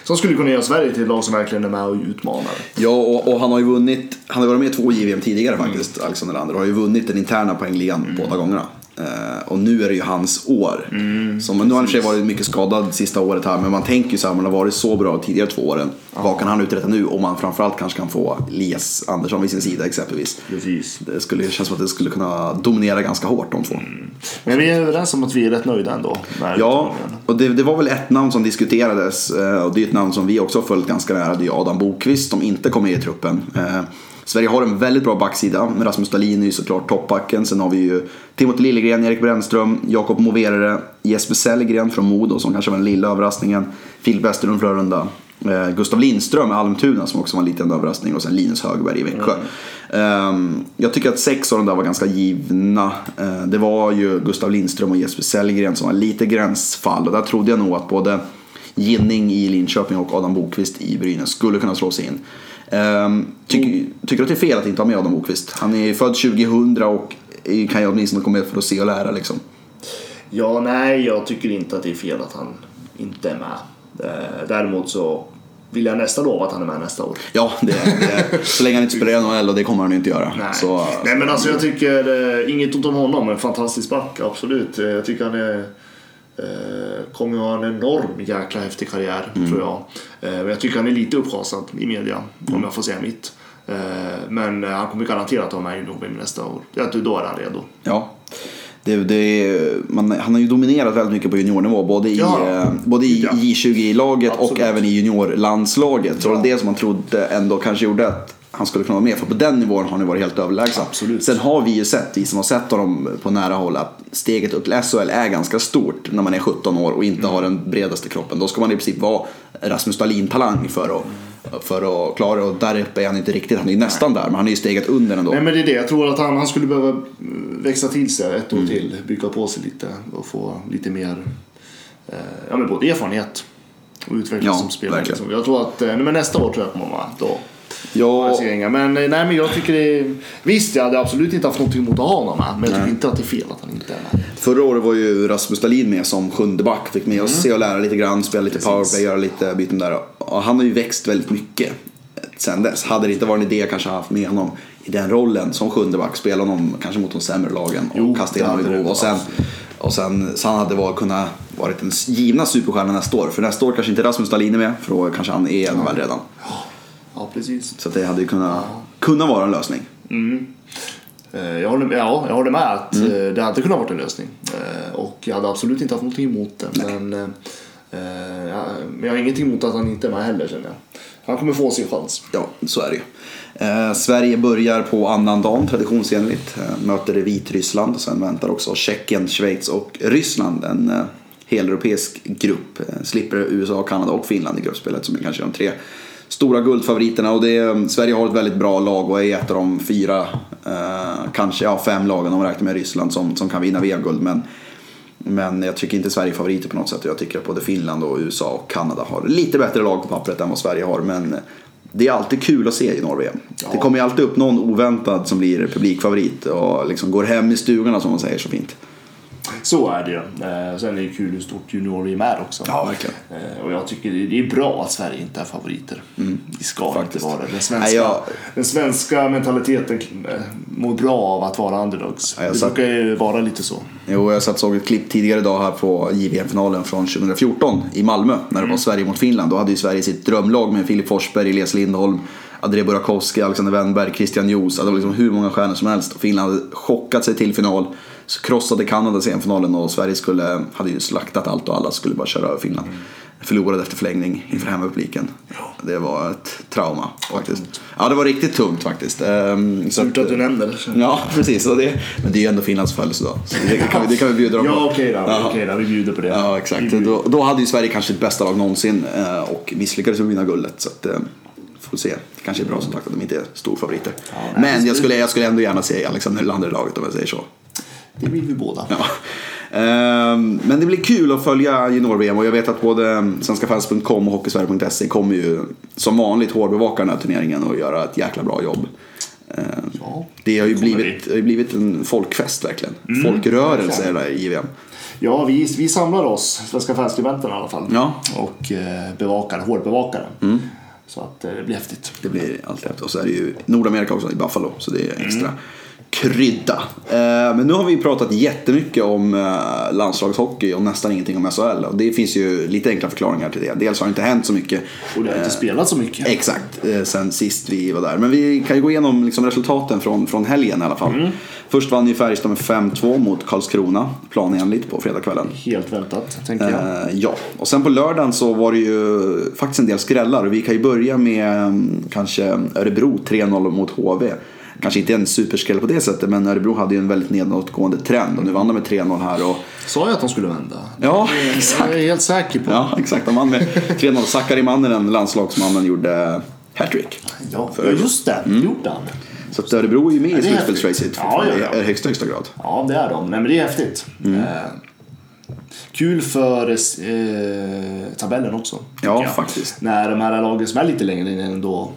som skulle kunna göra Sverige till ett lag som verkligen är med och utmanar. Ja, och, och han har ju vunnit, han har varit med i två JVM tidigare faktiskt, Alexander Lander. Och har ju vunnit den interna poängligan båda gångerna. Eh, och nu är det ju hans år. så, men nu har han i varit mycket skadad sista året här, men man tänker ju så här, man har varit så bra de tidigare två åren. Vad kan han uträtta nu? Om man framförallt kanske kan få Elias Andersson vid sin sida exempelvis. Precis. Det skulle det känns som att det skulle kunna dominera ganska hårt de två. Men vi är överens om att vi är rätt nöjda ändå. Ja, och det, det var väl ett namn som diskuterades eh, och det är ett namn som vi också har följt ganska nära. Det är Adam Bokvist som inte kom med i truppen. Sverige har en väldigt bra backsida Rasmus Dahlin är ju såklart toppbacken. Sen har vi ju Timothy Liljegren, Erik Brännström, Jakob Moverere, Jesper Sellgren från Modo som kanske var den lilla överraskningen. Filip Westerlund Frölunda. Eh, Gustav Lindström i Almtuna som också var en liten överraskning och sen Linus Högberg i Växjö. Ehm, jag tycker att sex av de där var ganska givna. Eh, det var ju Gustav Lindström och Jesper Sellgren som var lite gränsfall och där trodde jag nog att både Ginning i Linköping och Adam Bokvist i Brynäs skulle kunna slå sig in. Ehm, tycker, tycker du att det är fel att inte ha med Adam Bokvist? Han är född 2000 och är- kan ju åtminstone komma med för att se och lära liksom. Ja, nej, jag tycker inte att det är fel att han inte är med. Eh, Däremot så vill jag nästan lova att han är med nästa år. Ja, det, det, så länge han inte spelar i NHL och det kommer han ju inte göra. Nej. Så, Nej men alltså jag tycker, eh, inget ont om honom, en fantastisk back, absolut. Eh, Jag tycker han är, kommer att ha en enorm jäkla häftig karriär, Mm. tror jag. Eh, men jag tycker han är lite uppschasad i media, Mm. om jag får säga mitt. Eh, men eh, han kommer garanterat att vara med i Nobel nästa år. Jag tror då är han redo. Ja. Det, det, man, han har ju dominerat väldigt mycket på juniornivå, både i, Ja. eh, både i Ja. J20-laget och även i juniorlandslaget. Så Ja. det som man trodde ändå kanske gjorde att han skulle kunna vara med. För på den nivån har han varit helt överlägsen. Absolut. Sen har vi ju sett, vi som har sett honom på nära håll, att steget upp till SHL är ganska stort när man är 17 år och inte Mm. har den bredaste kroppen. Då ska man i princip vara Rasmus Dahlin-talang för att, för att klara. Och där uppe är han inte riktigt, han är ju nästan där, men han är ju steget under ändå. Nej men det är det, jag tror att han, han skulle behöva eh, växa till sig ett Mm. år till, bygga på sig lite och få lite mer, eh, ja men både erfarenhet och utvecklas Ja, som spelare. Liksom. Jag tror att, eh, men nästa år tror jag kommer vara. Då. Ja. Men, eh, nej, men jag tycker det är, Visst, jag hade absolut inte haft någonting emot att ha honom med. Men jag tycker inte att det är fel att han inte är med. Förra året var ju Rasmus Dahlin med som sjunde back. Fick med oss se och lära lite grann, spela lite Mm. Precis. powerplay, göra lite byten där. Och han har ju växt väldigt mycket sen dess. Hade det inte varit en idé kanske haft med honom i den rollen som sjunde back, spela honom kanske mot de sämre lagen och Jo, kasta in honom i behov. Och sen, och sen så han hade varit, kunnat varit den givna superstjärnan nästa år. För nästa år kanske inte Rasmus Dahlin är med, för då kanske han är i NHL redan. Ja, precis. Så det hade ju kunnat, kunna vara en lösning. Eh, Jag håller, med- ja, jag håller med att Mm. eh, det hade kunnat vara en lösning. Eh, Och jag hade absolut inte haft någonting emot det. Men, ja, men jag har ingenting emot att han inte är med heller känner jag. Han kommer få sin chans. Ja, så är det ju. Eh, Sverige börjar på annan dagen traditionsenligt. Eh, möter Vitryssland och sen väntar också Tjeckien, Schweiz och Ryssland. En eh, heleuropeisk grupp. Eh, slipper USA, Kanada och Finland i gruppspelet som är kanske de tre stora guldfavoriterna. Och det, är- Sverige har ett väldigt bra lag och är ett av de fyra, eh, kanske ja, fem lagen om man räknar med Ryssland som, som kan vinna VM-guld. Men men jag tycker inte Sverige är favoriter på något sätt. Jag tycker att både Finland och USA och Kanada har lite bättre lag på pappret än vad Sverige har. Men det är alltid kul att se i Norge. Det kommer ju alltid upp någon oväntad som blir publikfavorit och liksom går hem i stugorna som man säger så fint. Så är det ju. Eh, Sen är det kul hur stort junior-VM är också. Ja, verkligen. Eh, Och jag tycker det är bra att Sverige inte är favoriter. Vi ska Mm. Faktiskt. inte vara det. Den svenska, Nej, jag- den svenska mentaliteten eh, mår bra av att vara underdogs. Ja, det satt- brukar ju vara lite så. Jo, jag satt såg ett klipp tidigare idag här på JVM-finalen från 2014 i Malmö när det var Sverige mot Finland. Då hade ju Sverige sitt drömlag med Filip Forsberg, Elias Lindholm, André Burakovsky, Alexander Wennberg, Christian Joos. Det var liksom hur många stjärnor som helst. Och Finland hade chockat sig till final. Så krossade Kanada semifinalen och Sverige skulle, hade ju slaktat allt och alla skulle bara köra över Finland. Förlorade efter förlängning inför hemmapubliken. Det var ett trauma faktiskt. Ja, det var riktigt tungt faktiskt. Så Surt att du nämner det. Ja, precis. Det, men det är ju ändå Finlands födelsedag. Så det, det, kan, vi- det kan vi bjuda dem på. Ja, okej då. Ja. Okej då. Vi bjuder på det. Ja, exakt. Då, då hade ju Sverige kanske sitt bästa lag någonsin eh, och misslyckades med att vinna guldet. Så att, eh, får se. Det kanske är bra som sagt att de inte är storfavoriter. nej, Men jag skulle, jag skulle ändå gärna se Alexander Nylander i laget om jag säger så. Det vill vi båda. Ja. Ehm, Men det blir kul att följa junior-VM och jag vet att både svenskafans.com och hockeysverige.se kommer ju som vanligt hårdbevaka den här turneringen och göra ett jäkla bra jobb. Ehm, Ja, Det har ju blivit, det har blivit en folkfest verkligen. Folkrörelse är det här i JVM. Ja, vi, vi samlar oss, Svenska fanskribenten i alla fall. Ja. Och eh, bevakar, hårdbevakar den. Så att eh, det blir häftigt. Det blir allt efter. Och så är det ju Nordamerika också, i Buffalo. Så det är extra krydda. Eh, men nu har vi pratat jättemycket om eh, landslagshockey och nästan ingenting om SHL. Och det finns ju lite enkla förklaringar till det. Dels har det inte hänt så mycket. Och det har inte spelat så mycket. Exakt, eh, sen sist vi var där. Men vi kan ju gå igenom liksom resultaten från, från helgen i alla fall. Först vann ju Färjestad med 5-2 mot Karlskrona, planenligt på fredagskvällen. Helt väntat, tänker jag. Eh, ja, och sen på lördagen så var det ju faktiskt en del skrällar. Vi kan ju börja med mm, kanske Örebro 3-0 mot HV. Kanske inte en superskräll på det sättet, men Örebro hade ju en väldigt nedåtgående trend och nu vann de med 3-0 här. Och, Sa jag att de skulle vända? ja, Jag exakt. är helt säker på Ja, exakt. De vann med 3-0. Sakari Manninen, landslagsmannen, gjorde hattrick. Ja, ja just det. Gjorde han. Så att Örebro är ju med i det är slutspelsracet. Ja, ja, ja. i högsta, högsta grad. Ja, det är de. Nej, men det är häftigt. Mm. Eh, kul för eh, tabellen också. Ja, jag. faktiskt. När de här lagen som är lite längre ner ändå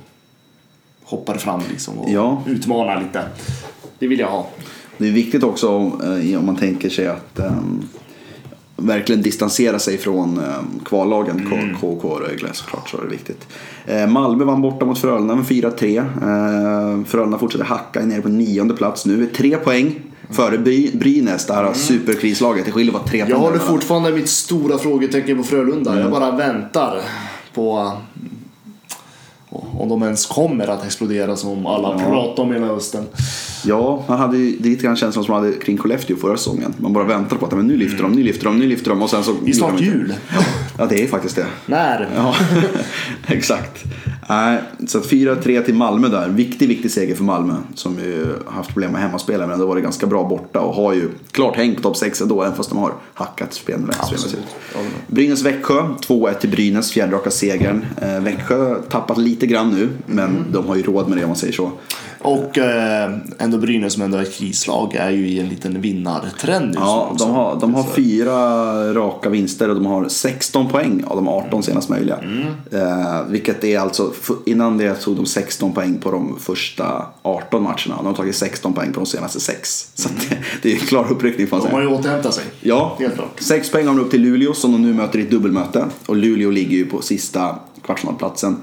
hoppar fram liksom och Ja. utmanar lite. Det vill jag ha. Det är viktigt också eh, om man tänker sig att ehm, verkligen distansera sig från eh, kvallagen Mm. KK Rögle såklart så är det viktigt. Eh, Malmö vann borta mot Frölunda med 4-3. Eh, Frölunda fortsätter hacka är nere på nionde plats nu. Tre poäng före By- Brynäs, det här superkrislaget. Det skiljer bara tre Mm. Jag poäng håller fortfarande mitt stora frågetecken på Frölunda. Mm. Jag bara väntar på om de ens kommer att explodera som alla pratar om hela hösten. Ja, man hade ju, lite grann känslan som man hade kring Skellefteå förra säsongen. Man bara väntar på att men nu lyfter de, nu lyfter de, nu lyfter de och sen så... Det är snart jul. Ja, det är faktiskt det. När? Ja, exakt. Så att 4-3 till Malmö där. Viktig, viktig seger för Malmö. Som ju haft problem med hemmaspelare men ändå varit ganska bra borta och har ju klart hängt på topp 6 ändå även fast de har hackat spelmässigt. Brynäs-Växjö, 2-1 till Brynäs, fjärde raka segern. Eh, Växjö tappat lite grann nu men de har ju råd med det om man säger så. Och eh, ändå Brynäs som ändå är ett krislag är ju i en liten vinnartrend. Ja, de har, de har fyra raka vinster och de har 16 poäng av de 18 senast möjliga. Eh, vilket är alltså, innan det tog de 16 poäng på de första 18 matcherna. De har tagit 16 poäng på de senaste 6. Så att det, det är en klar uppryckning får man De har säga. ju återhämtat sig. Ja, Helt klart. 6 poäng har de upp till Luleå som de nu möter i ett dubbelmöte. Och Luleå ligger ju på sista kvartsfinalplatsen.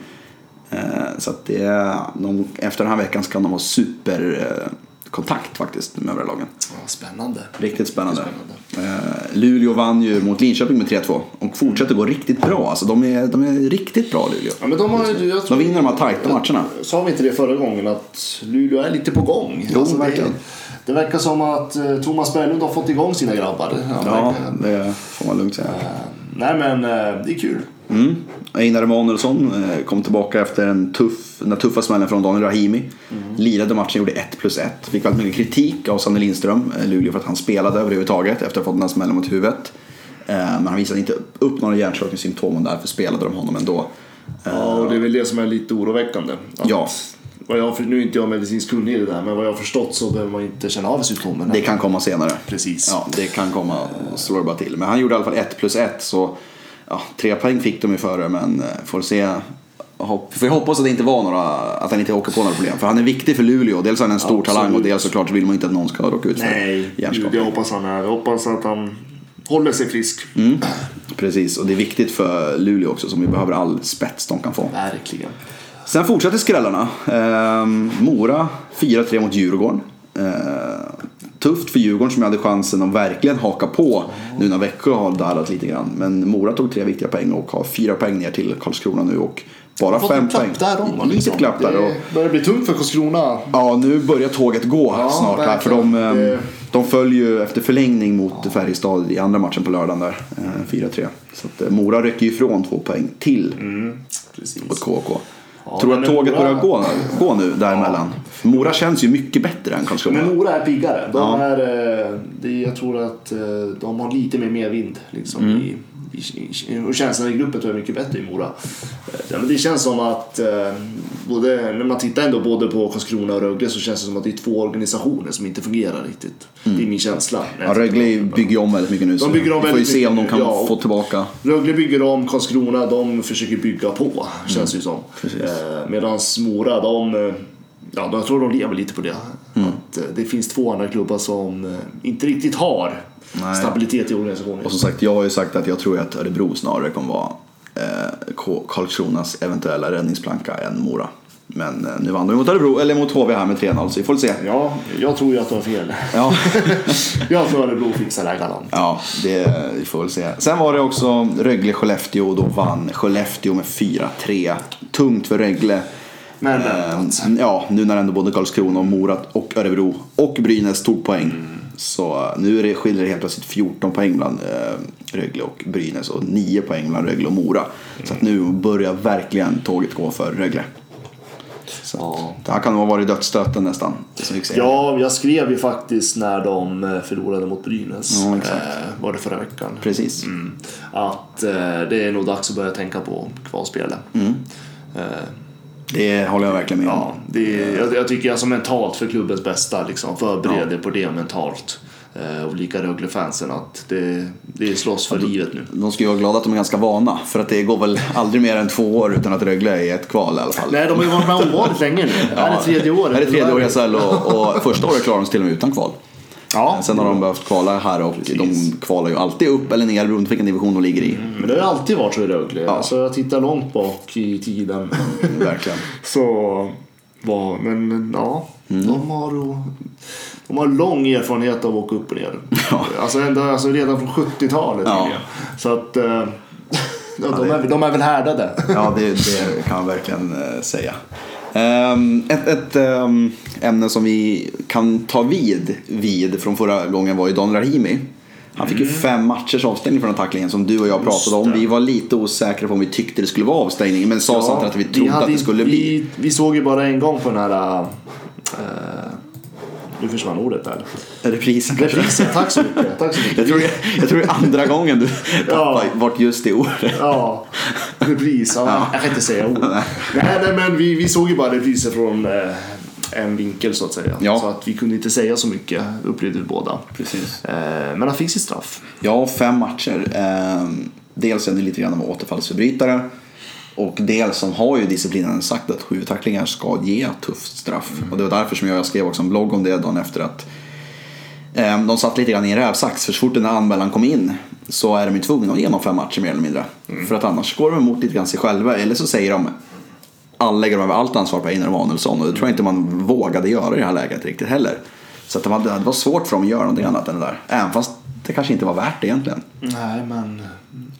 Eh, så att det de, efter den här veckan så kan de ha superkontakt faktiskt med övriga lagen. Ja, spännande. Riktigt spännande. Eh, Luleå vann ju mot Linköping med 3-2 och fortsätter gå riktigt bra. Alltså, de, är, de är riktigt bra Luleå. Ja, men de, har, tror, De vinner de här tajta matcherna. Sa vi inte det förra gången att Luleå är lite på gång? Jo, det, verkligen. det verkar som att eh, Thomas Berglund har fått igång sina grabbar. Ja, verkligen. det får man lugnt säga. Nej men eh, det är kul. Mm. Einar Emanuelsson eh, kom tillbaka efter en tuff, den tuffa smällen från Daniel Rahimi. Lirade matchen, gjorde 1 plus 1. Fick väldigt mycket kritik av Sanne Lindström, eh, Luleå, för att han spelade överhuvudtaget efter att ha fått den här smällen mot huvudet. Eh, Men han visade inte upp några hjärnskakningssymptom och därför spelade de honom ändå. Ja, och det är väl det som är lite oroväckande. Att, Ja. Vad jag, nu är inte jag medicinskt kunnig i det där, men vad jag har förstått så behöver man inte känna av symptomen. Det kan komma senare. Precis. Ja, det kan komma slår bara till. Men han gjorde i alla fall 1 plus 1 så ja, tre poäng fick de ju före men eh, får se. Hopp, får jag hoppas att det inte var några, att han inte åker på några problem. För han är viktig för Luleå. Dels är han en stor Absolut. talang och dels såklart så vill man inte att någon ska råka ut för Nej, jag hoppas han är. Jag hoppas att han håller sig frisk. Mm. Precis, och det är viktigt för Luleå också som vi behöver all spets de kan få. Verkligen. Sen fortsätter skrällarna. Ehm, Mora 4-3 mot Djurgården. Ehm, tufft för Djurgården som hade chansen att verkligen haka på nu när Växjö har darrat lite grann. Men Mora tog tre viktiga poäng och har fyra poäng ner till Karlskrona nu och bara fem poäng. där om, Litet liksom. klapp där. Och, Det börjar bli tungt för Karlskrona. ja, nu börjar tåget gå Ja, snart här. För de, ehm, Det- de följer ju efter förlängning mot Färjestad i andra matchen på lördagen där. eh, 4-3. Så att eh, Mora rycker ju ifrån två poäng till Precis. mot KK. Ja, Tror du att tåget Mora- börjar gå, gå nu däremellan? För Mora känns ju mycket bättre än Karlskrona. Men Mora är piggare. De Ja. är, eh, jag tror att eh, de har lite mer medvind. Liksom, Mm. i, och känslan i gruppen tror jag är mycket bättre i Mora. Eh, det känns som att, eh, både, när man tittar ändå både på Karlskrona och Rögle så känns det som att det är två organisationer som inte fungerar riktigt. Det är min känsla. Mm. Ja, Rögle bygger om väldigt mycket nu. så bygger om vi får ju se om de kan ja, få tillbaka. Rögle bygger om, Karlskrona de försöker bygga på, känns det ju som. Mm. Precis. Eh, Medan Mora, de, ja, jag tror de lever lite på det. Mm. Att eh, det finns två andra klubbar som eh, inte riktigt har Nej. stabilitet i organisationen. Och som sagt, jag har ju sagt att jag tror att Örebro snarare kommer vara eh, Karlskronas eventuella räddningsplanka än Mora. Men eh, nu vann de mot Örebro, eller mot HV här med 3-0 så vi får se. Ja, jag tror ju att de har fel. Ja, jag tror Örebro fixar det här galant. ja det, vi får väl se. Sen var det också Rögle-Skellefteå och då vann Skellefteå med 4-3. Tungt för Rögle. Men Eh, väntat. ja, nu när ändå både Karlskrona och Mora och Örebro och Brynäs tog poäng. Så eh, nu är det, skiljer det helt plötsligt 14 poäng bland eh, Rögle och Brynäs och 9 poäng bland Rögle och Mora. Så att nu börjar verkligen tåget gå för Rögle. Så Ja. Det här kan nog ha varit dödsstöten nästan. Ja, jag skrev ju faktiskt när de eh, förlorade mot Brynäs. Ja, eh, var det förra veckan. Precis. Mm. Att eh, det är nog dags att börja tänka på kvalspelet. Mm. Eh, Det håller jag verkligen med om. Ja, det är, jag, jag tycker alltså mentalt för klubbens bästa, liksom, förbered er på det mentalt. Eh, och lika Rögle-fansen att det, det slåss för livet nu. De ska ju vara glada att de är ganska vana. För att det går väl aldrig mer än två år utan att Rögle är i ett kval i alla fall. Nej, de har ju varit med ovanligt länge nu. Det här är tredje året. Det här är tredje året i SHL och, och första året klarade de sig till och med utan kval. Ja. Sen har de behövt kvala här och Precis. de kvalar ju alltid upp eller ner beroende på vilken division de ligger i. Men det har ju alltid varit så i Rögle. Ja. Alltså jag tittar långt bak i tiden. Verkligen. så var, men ja, Mm. de har de har lång erfarenhet av att åka upp och ner. Ja. Alltså, ända, alltså redan från 70-talet Ja. Så att eh, ja, de, är, de är väl härdade. Ja, det, det kan man verkligen eh, säga. Ehm, ett ett ehm, ämne som vi kan ta vid, vid från förra gången var ju Don Rahimi. Han fick ju fem matchers avstängning från den tacklingen som du och jag pratade om. Vi var lite osäkra på om vi tyckte det skulle vara avstängning men sa samtidigt att vi trodde hade att det skulle bli. vi, vi såg ju bara en gång på den här... Uh, nu försvann ordet där. Reprisen. Reprisen, tack så mycket. Tack så mycket. Jag tror, jag tror det är andra gången du Ja. tappar bort just det ordet. Ja, repris. Ja, Jag kan inte säga ord. nej, nej, men vi, vi såg ju bara repriser från eh, en vinkel så att säga. Ja. Så att vi kunde inte säga så mycket, upplevde vi båda. Precis. Eh, men han fick sitt straff. Ja, fem matcher. Ehm, dels är det lite grann av återfallsförbrytare. Och dels som har ju disciplinen sagt att sju tacklingar ska ge tufft straff. Och det var därför som jag skrev också en blogg om det dagen efter att ehm, de satt lite grann i en rävsax. För så fort den här anmälan kom in så är de ju tvungna att ge dem fem matcher mer eller mindre. För att annars går de emot lite grann sig själva. Eller så säger de alla lägger över allt ansvar på Einar Emanuelsson. Och det tror jag inte man vågade göra i det här läget riktigt heller. Så att det, var, det var svårt för dem att göra någonting annat än det där. Även fast det kanske inte var värt det egentligen. Nej, men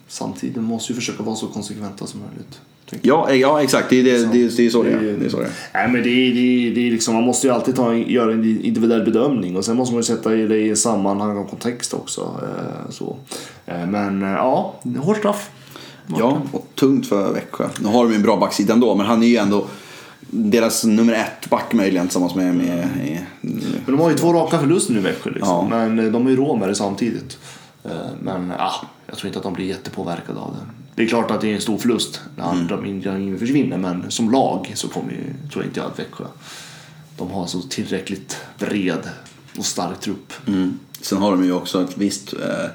samtidigt måste ju försöka vara så konsekventa som möjligt. Ja, eh, ja exakt. Det är, det, det, det är så det är. Det är, så det är. Nej, men det det det är liksom, man måste ju alltid ta, göra en individuell bedömning och sen måste man ju sätta det i sammanhang och kontext också. Eh, så. Eh, men ja, hårt straff. Ja, och tungt för Växjö. Nu har de ju en bra backsida ändå, men han är ju ändå deras nummer ett back möjligen tillsammans med... med i, Men de har ju två raka förluster nu i Växjö liksom. Ja. Men eh, de är ju råd med det samtidigt. Eh, Men ja, jag tror inte att de blir jättepåverkade av det. Det är klart att det är en stor förlust när Mm. mm. de försvinner men som lag så kommer ju, tror jag inte jag att Växjö de har så tillräckligt bred och stark trupp. mm. Sen har de ju också ett visst eh,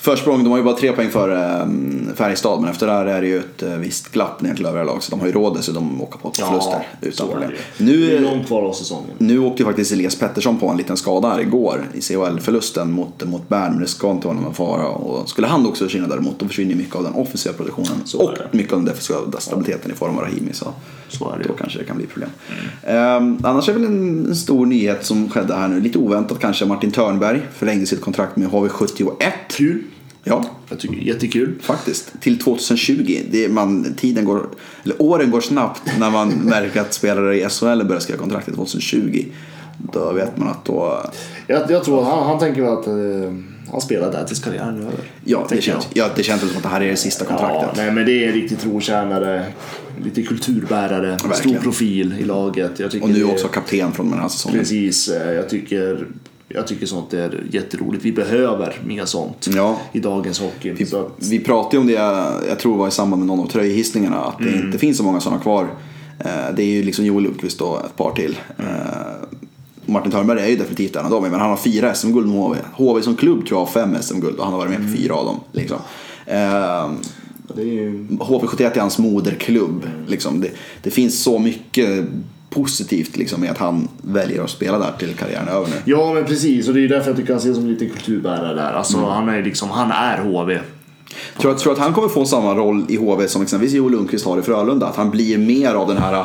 försprång. De har ju bara tre poäng före eh, Färjestad, men efter det här är det ju ett eh, visst glapp ner till övriga lag. Så de har ju råd dessutom att åka på två förluster utan problem. det. Det är Nu, långt kvar av säsongen. Nu åkte ju faktiskt Elias Pettersson på en liten skada här igår i CHL-förlusten mot, mot Bern, men det ska inte vara någon fara. Och skulle han också försvinna däremot, då försvinner ju mycket av den offensiva produktionen och mycket av den defensiva stabiliteten i form av Rahimi. Så Så är det då kanske det kan bli problem. Ehm, annars är väl en, en stor nyhet som skedde här nu, lite oväntat kanske, Martin Törnberg förlängde sitt kontrakt med HV71. Kul. Ja, Jag tycker det är jättekul. faktiskt. Till 2020. Det man, tiden går, eller åren går snabbt när man märker att spelare i SHL börjar skriva kontrakt till 2020. Då vet man att då... Jag, jag tror att han, han tänker väl att eh, han spelar där tills karriären är över. Ja, det känns, ja, det känns som att det här är det sista Ja, kontraktet. nej, men det är en riktig trotjänare. Lite kulturbärare. Stor verkligen. profil i laget. Och nu det- också kapten från den här säsongen. Precis. eh, Jag tycker, jag tycker sånt är jätteroligt. Vi behöver mer sånt Ja. i dagens hockey. Vi, att, vi pratade om det, jag tror det var i samband med någon av tröjhissningarna, att det Mm. inte finns så många sådana kvar. Eh, Det är ju liksom Joel Lundqvist och ett par till. Mm. Martin Törnberg är ju definitivt en av dem, men han har fyra SM-guld med HV. HV som klubb tror jag har fem SM-guld och han har varit med på fyra av dem. Liksom. Eh, det är ju, HV71 är hans moderklubb. Liksom. Det, det finns så mycket positivt liksom, med att han väljer att spela där till karriären är över nu. ja, men precis. Och det är därför jag tycker han ser som en liten kulturbärare där. Alltså, Mm. han, är liksom, han är HV. Tror du tror att han kommer få samma roll i HV som exempelvis Joel Lundqvist har i Frölunda? Att han blir mer av den här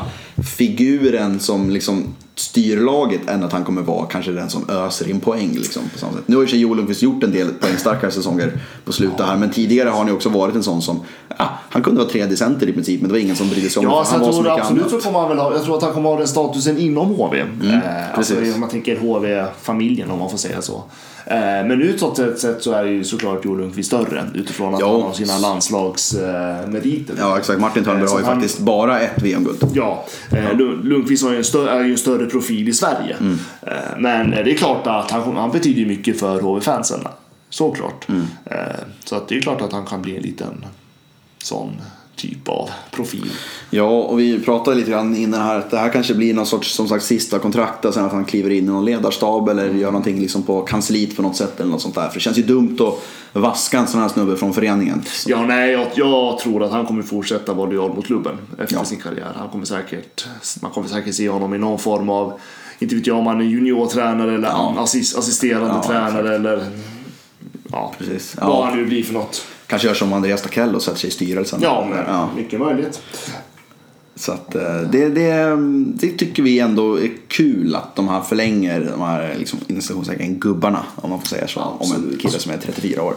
figuren som liksom styr laget än att han kommer vara kanske den som öser in poäng. Liksom, på samma sätt. Nu har ju sig Joel Lundqvist gjort en del poängstarkare säsonger på slutet här men tidigare har han ju också varit en sån som, ja, han kunde vara tredje center i princip men det var ingen som brydde sig om Ja, det han jag var tror absolut så kommer han väl ha, jag tror att han kommer ha den statusen inom HV. eh, alltså, Mm, om man tänker HV-familjen om man får säga så. Eh, men utåt sett så är ju såklart Joel Lundqvist större utifrån att Ja. han har sina landslagsmeriter. Ja exakt, Martin Törnberg Eh, har ju han- faktiskt bara ett VM-guld. Ja, eh, Lund- Lundqvist har ju en stö- är ju en större profil i Sverige. Mm. Eh, Men det är klart att han, han betyder mycket för HV-fansen. Såklart. Mm. Eh, Så att det är klart att han kan bli en liten sån typ av profil. Ja, och vi pratade lite grann innan här att det här kanske blir någon sorts som sagt sista kontrakt och sen att han kliver in i någon ledarstab eller gör någonting liksom på kansliet på något sätt eller något sånt där. För det känns ju dumt att vaska en sån här snubbe från föreningen. Ja, nej, jag, jag tror att han kommer fortsätta vara lojal mot klubben efter Ja. sin karriär. Han kommer säkert, man kommer säkert se honom i någon form av inte vet jag om han är juniortränare eller Ja. assist, assisterande Ja, tränare eller ja, Precis. vad han nu blir för något. Kanske gör som Andreas Takell och sätter sig i styrelsen. Ja, men ja. mycket möjligt. Så att, eh, det, det, det tycker vi ändå är kul att de här förlänger de här liksom, gubbarna, om man får säga så, om en kille som är 34 år.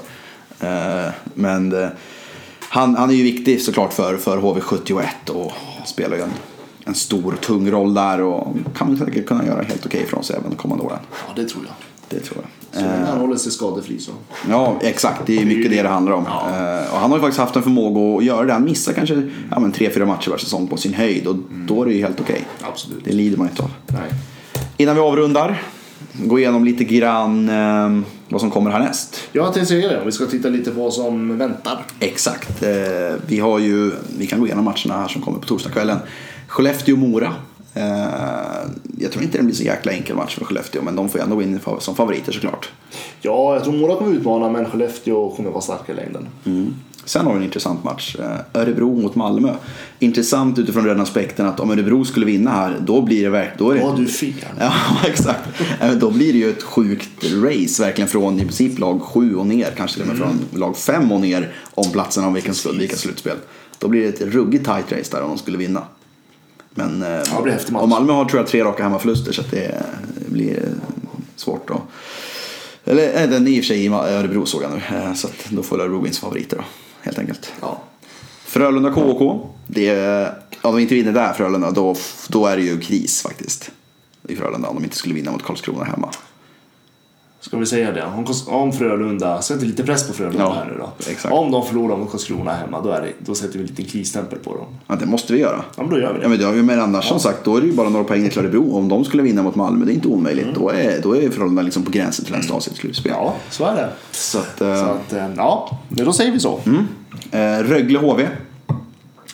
Eh, Men eh, han, han är ju viktig såklart för, för HV71 och spelar ju en, en stor tung roll där och kan säkert kunna göra helt okej från sig även de kommande åren. Ja, det tror jag. Det tror jag. Så länge han håller sig skadefri så. Ja, exakt. Det är mycket det det handlar om. Ja. Eh, och han har ju faktiskt haft en förmåga att göra det. Han missar kanske ja, men tre, fyra matcher per säsong på sin höjd och då är det ju helt okej. Absolut. Det lider man inte av. Nej. Innan vi avrundar, gå igenom lite grann eh, vad som kommer härnäst. Jag tänkte säga det, vi ska titta lite på vad som väntar. Exakt. Eh, vi har ju, vi kan gå igenom matcherna här som kommer på torsdagskvällen. Skellefteå-Mora. Eh, jag tror inte det blir så jäkla enkel match för Skellefteå, men de får ju ändå in som favoriter såklart. Ja, jag tror Mora kommer utmana, men Skellefteå kommer vara starka i längden. Sen har vi en intressant match. Eh, Örebro mot Malmö. Intressant utifrån den aspekten att om Örebro skulle vinna här, då blir det verkligen... Då är det Ja, du fel. Ja, exakt. Eh, Då blir det ju ett sjukt race, verkligen från i princip lag 7 och ner, kanske till och med från lag 5 och ner om platserna om vilka slutspel. Då blir det ett ruggigt tight race där om de skulle vinna. Men eh, det blir häftig match. och Malmö har tror jag tre raka hemmaförluster så det blir svårt att... Eller eh, den är i och för sig i Örebro såg jag nu, eh, så att då får Örebro in som favoriter då, helt enkelt. Ja. Frölunda KK. Det, om de inte vinner där Frölunda då, då är det ju kris faktiskt. I Frölunda om de inte skulle vinna mot Karlskrona hemma. Ska vi säga det? Om, om Frölunda, sätter lite press på Frölunda Ja, här nu då. exakt. Om de förlorar mot Karlskrona hemma, då, är det, då sätter vi en liten krisstämpel på dem. Ja, det måste vi göra. Ja, men då gör vi det. Ja, men, det har vi- men annars som sagt, då är det ju bara några poäng till Örebro. Om de skulle vinna mot Malmö, det är inte omöjligt. Då, är, då är Frölunda liksom på gränsen till en stad slutspel. Ja, så är det. Så att, eh, Så att, eh, ja, men då säger vi så. eh, Rögle HV.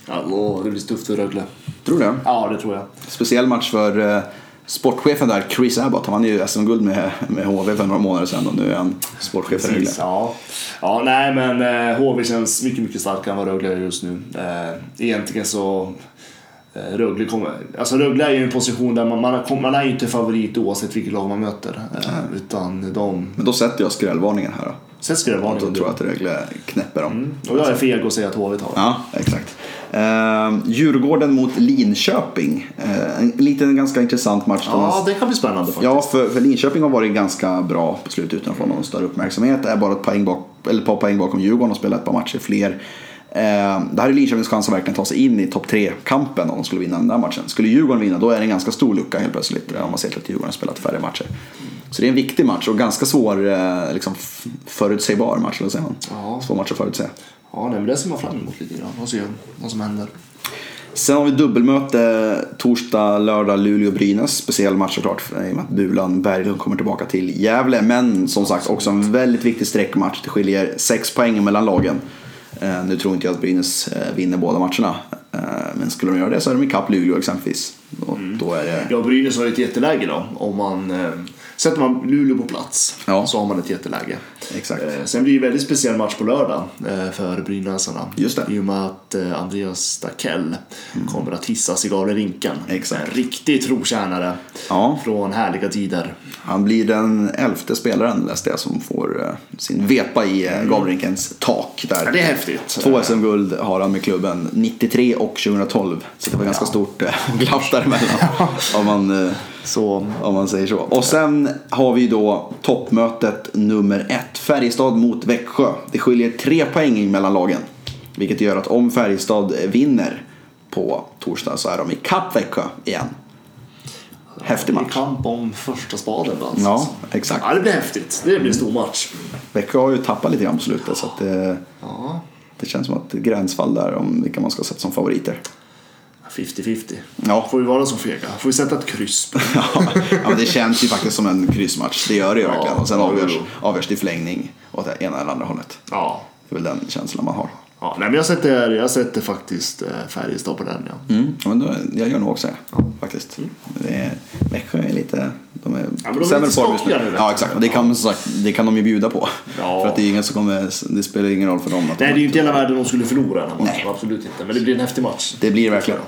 Ja, då, det blir tufft för Rögle. Tror du det? Ja, det tror jag. Speciell match för eh, sportchefen där, Chris Abbott. Han vann ju SM-guld med, med HV för några månader sedan och nu är han sportchef för Rögle. Ja. ja, nej men eh, HV känns mycket, mycket starkare än vad Rögle är just nu. Eh, egentligen så eh, Rögle, kommer, alltså Rögle är ju en position där man, man, man är ju inte favorit oavsett vilket lag man möter. Eh, utan de... Men då sätter jag skrällvarningen här då. Det vara Då tror jag att Rögle knäpper dem. Och jag är feg och säger att HV tar det. Ja, exakt. Eh, Djurgården mot Linköping. Eh, en liten ganska intressant match. Ja, det kan bli spännande faktiskt. Ja, för, för Linköping har varit ganska bra på slutet utan att få någon större uppmärksamhet. Är bara ett, poäng bak, eller ett par poäng bakom Djurgården och spelat ett par matcher fler. Eh, det här är Linköpings chans att verkligen ta sig in i topp 3-kampen om de skulle vinna den där matchen. Skulle Djurgården vinna då är det en ganska stor lucka helt plötsligt. eh, Om man ser till att Djurgården har spelat färre matcher. Så det är en viktig match och ganska svår eh, liksom, förutsägbar match. Eller säger man. Ja. Svår match att förutse. Ja, nej, men det ser man fram emot lite grann. Och se vad som händer. Sen har vi dubbelmöte torsdag, lördag, Luleå-Brynäs. Speciell match såklart i och med att Bulan Berglund kommer tillbaka till Gävle. Men som sagt också en väldigt viktig sträckmatch. Det skiljer sex poäng mellan lagen. Eh, nu tror inte jag att Brynäs eh, vinner båda matcherna. Eh, men skulle de göra det så är de ikapp Luleå exempelvis. Och då är det... Ja, Brynäs har ett jätteläge då. Om man, sätter man Luleå på plats Ja. så har man ett jätteläge. Exakt. Eh, sen blir det en väldigt speciell match på lördag eh, för brynäsarna. Just det. Mm. I och med att eh, Andreas Dackell kommer att hissas i Gavlerinken. Exakt. En riktig trotjänare Ja. från härliga tider. Han blir den elfte spelaren läste jag som får sin vepa i eh, Gavlerinkens tak där. Ja, det är häftigt. Två SM-guld har han med klubben, 93 och 2012. Så det var ganska stort eh, glapp däremellan. om, man, Så, om man säger så. Och sen har vi då toppmötet nummer ett. Färjestad mot Växjö. Det skiljer tre poäng mellan lagen. Vilket gör att om Färjestad vinner på torsdag så är de i kapp Växjö igen. Häftig I match. kamp om första spaden då. Ja, alltså. exakt. Ja, det blir häftigt. Det blir en stor match. Växjö har ju tappat lite grann på slutet så att det, Ja, det känns som att det är gränsfall där om vilka man ska sätta som favoriter. 50-50. Ja. Får vi vara så fega. Får vi sätta ett kryss ja, ja, men det känns ju faktiskt som en kryssmatch. Det gör det ju Ja, verkligen. Och sen ja, avgörs, avgörs det i förlängning åt det ena eller andra hållet. Ja. Det är väl den känslan man har. Ja, nej, men jag sätter, jag sätter faktiskt eh, Färjestad på den. Ja. Mm. Ja, men då, jag gör nog också det, faktiskt. Det är, Växjö är lite... De är, men de är sämre lite vet Ja, exakt. Och det kan, som sagt, det kan de ju bjuda på. Ja. För att det, är ingen som kommer, det spelar ingen roll för dem. Att de Nej, det är ju inte hela världen de skulle förlora den här matchen. Nej. Absolut inte. Men det blir en häftig match. Det blir verkligen.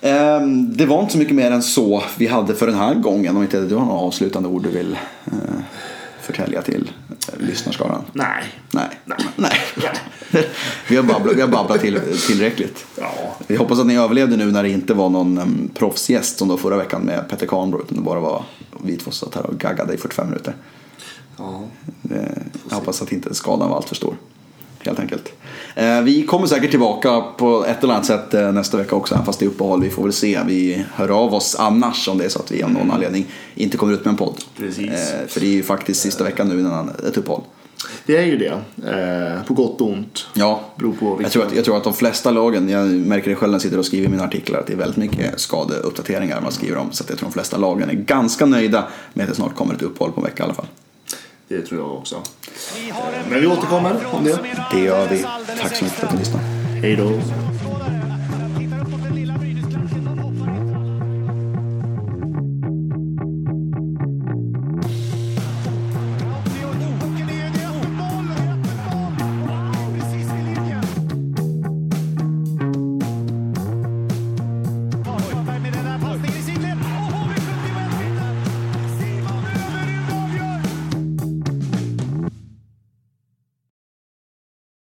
Ehm, det var inte så mycket mer än så vi hade för den här gången. Om inte du har några avslutande ord du vill eh, förtälja till eh, lyssnarskaran. Nej. Nej. Nej. vi har babblat, vi har babblat till, tillräckligt. Ja. Vi hoppas att ni överlevde nu när det inte var någon um, proffsgäst som då förra veckan med Petter Kahnbro. Utan det bara var vi två satt här och gaggade i 45 minuter. ja. Jag hoppas att inte skadan var alltför stor. Helt enkelt. Eh, Vi kommer säkert tillbaka på ett eller annat sätt eh, nästa vecka också, fast det är uppehåll. Vi får väl se. Vi hör av oss annars om det är så att vi av någon anledning inte kommer ut med en podd. Precis. Eh, För det är ju faktiskt sista veckan nu innan ett uppehåll. Det är ju det. Eh, på gott och ont. Ja, Beror på jag tror, att, jag tror att de flesta lagen, jag märker det själv när jag sitter och skriver mina artiklar, att det är väldigt mycket skadeuppdateringar man skriver om. Så jag tror de flesta lagen är ganska nöjda med att det snart kommer ett uppehåll på en vecka i alla fall. Det tror jag också. En Men vi återkommer om det. Det gör vi. Tack så mycket för att ni lyssnade. Hej då.